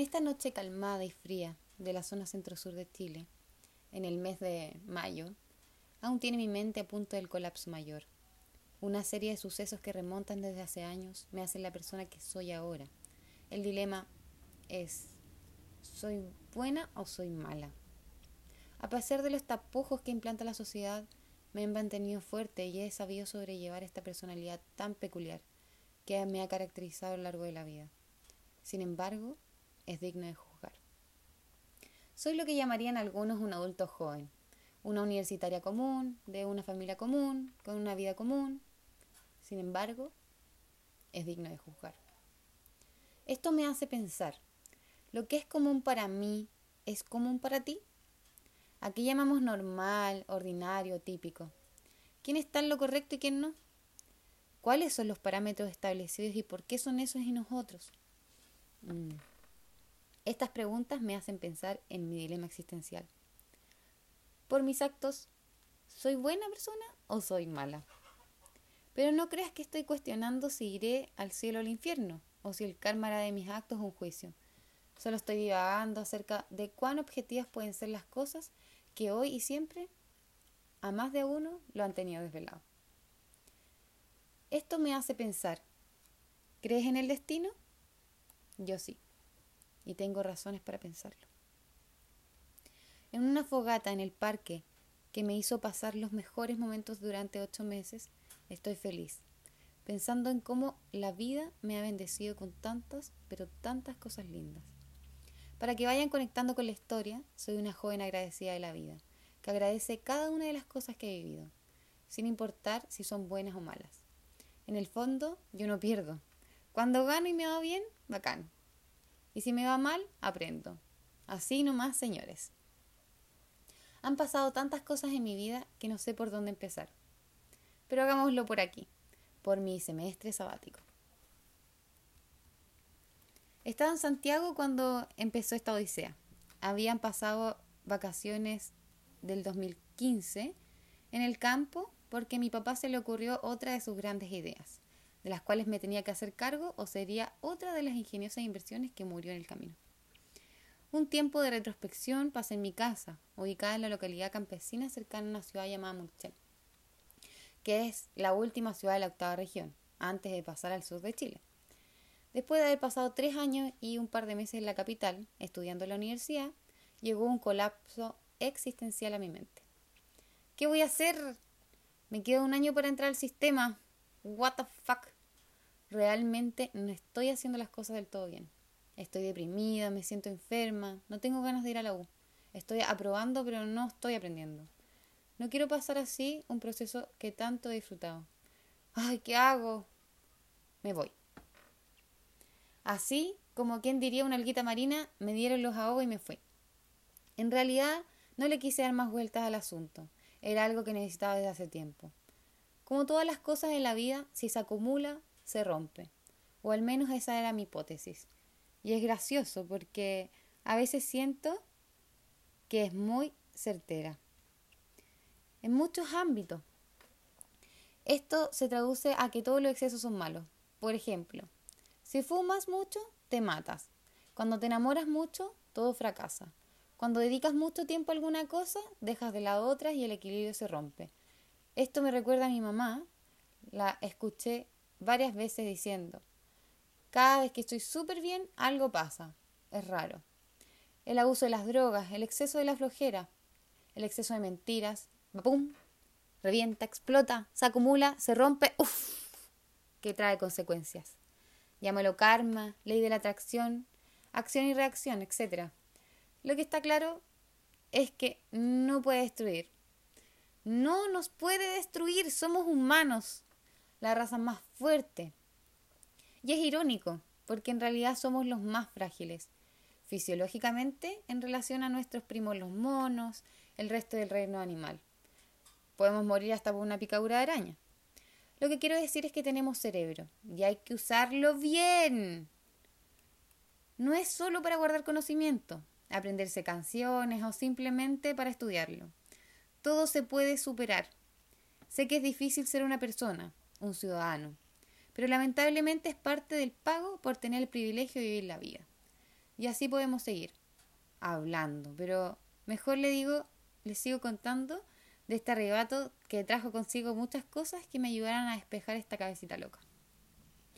En esta noche calmada y fría de la zona centro-sur de Chile, en el mes de mayo, aún tiene mi mente a punto del colapso mayor. Una serie de sucesos que remontan desde hace años me hacen la persona que soy ahora. El dilema es, ¿soy buena o soy mala? A pesar de los tapujos que implanta la sociedad, me he mantenido fuerte y he sabido sobrellevar esta personalidad tan peculiar que me ha caracterizado a lo largo de la vida. Sin embargo, es digno de juzgar. Soy lo que llamarían algunos un adulto joven, una universitaria común, de una familia común, con una vida común. Sin embargo, es digno de juzgar. Esto me hace pensar, ¿lo que es común para mí es común para ti? ¿A qué llamamos normal, ordinario, típico? ¿Quién está en lo correcto y quién no? ¿Cuáles son los parámetros establecidos y por qué son esos y nosotros? Mm. Estas preguntas me hacen pensar en mi dilema existencial. Por mis actos, ¿soy buena persona o soy mala? Pero no creas que estoy cuestionando si iré al cielo o al infierno, o si el karma hará de mis actos un juicio. Solo estoy divagando acerca de cuán objetivas pueden ser las cosas que hoy y siempre a más de uno lo han tenido desvelado. Esto me hace pensar, ¿crees en el destino? Yo sí y tengo razones para pensarlo. En una fogata en el parque que me hizo pasar los mejores momentos durante ocho meses, estoy feliz, pensando en cómo la vida me ha bendecido con tantas, pero tantas cosas lindas. Para que vayan conectando con la historia, soy una joven agradecida de la vida, que agradece cada una de las cosas que he vivido, sin importar si son buenas o malas. En el fondo, yo no pierdo. Cuando gano y me va bien, bacán. Y si me va mal, aprendo. Así nomás, señores. Han pasado tantas cosas en mi vida que no sé por dónde empezar. Pero hagámoslo por aquí, por mi semestre sabático. Estaba en Santiago cuando empezó esta odisea. Habían pasado vacaciones del 2015 en el campo porque a mi papá se le ocurrió otra de sus grandes ideas de las cuales me tenía que hacer cargo o sería otra de las ingeniosas inversiones que murió en el camino. Un tiempo de retrospección pasé en mi casa, ubicada en la localidad campesina cercana a una ciudad llamada Murchel, que es la última ciudad de la octava región, antes de pasar al sur de Chile. Después de haber pasado tres años y un par de meses en la capital, estudiando en la universidad, llegó un colapso existencial a mi mente. ¿Qué voy a hacer? Me queda un año para entrar al sistema, what the fuck, realmente no estoy haciendo las cosas del todo bien. Estoy deprimida, me siento enferma, no tengo ganas de ir a la U. Estoy aprobando, pero no estoy aprendiendo. No quiero pasar así un proceso que tanto he disfrutado. Ay, ¿qué hago? Me voy. Así, como quien diría una alguita marina, me dieron los ahogos y me fui. En realidad, no le quise dar más vueltas al asunto. Era algo que necesitaba desde hace tiempo. Como todas las cosas en la vida, si se acumula, se rompe. O al menos esa era mi hipótesis. Y es gracioso porque a veces siento que es muy certera. En muchos ámbitos. Esto se traduce a que todos los excesos son malos. Por ejemplo, si fumas mucho, te matas. Cuando te enamoras mucho, todo fracasa. Cuando dedicas mucho tiempo a alguna cosa, dejas de lado otras y el equilibrio se rompe. Esto me recuerda a mi mamá, la escuché varias veces diciendo, cada vez que estoy súper bien, algo pasa, es raro. El abuso de las drogas, el exceso de la flojera, el exceso de mentiras, ¡pum! Revienta, explota, se acumula, se rompe, ¡uff! que trae consecuencias. Llámalo karma, ley de la atracción, acción y reacción, etc. Lo que está claro es que no puede destruir, no nos puede destruir, somos humanos, la raza más fuerte. Y es irónico, porque en realidad somos los más frágiles, fisiológicamente en relación a nuestros primos los monos, el resto del reino animal. Podemos morir hasta por una picadura de araña. Lo que quiero decir es que tenemos cerebro y hay que usarlo bien. No es solo para guardar conocimiento, aprenderse canciones o simplemente para estudiarlo. Todo se puede superar. Sé que es difícil ser una persona, un ciudadano, pero lamentablemente es parte del pago por tener el privilegio de vivir la vida. Y así podemos seguir hablando. Pero mejor le digo, les sigo contando de este arrebato que trajo consigo muchas cosas que me ayudaron a despejar esta cabecita loca.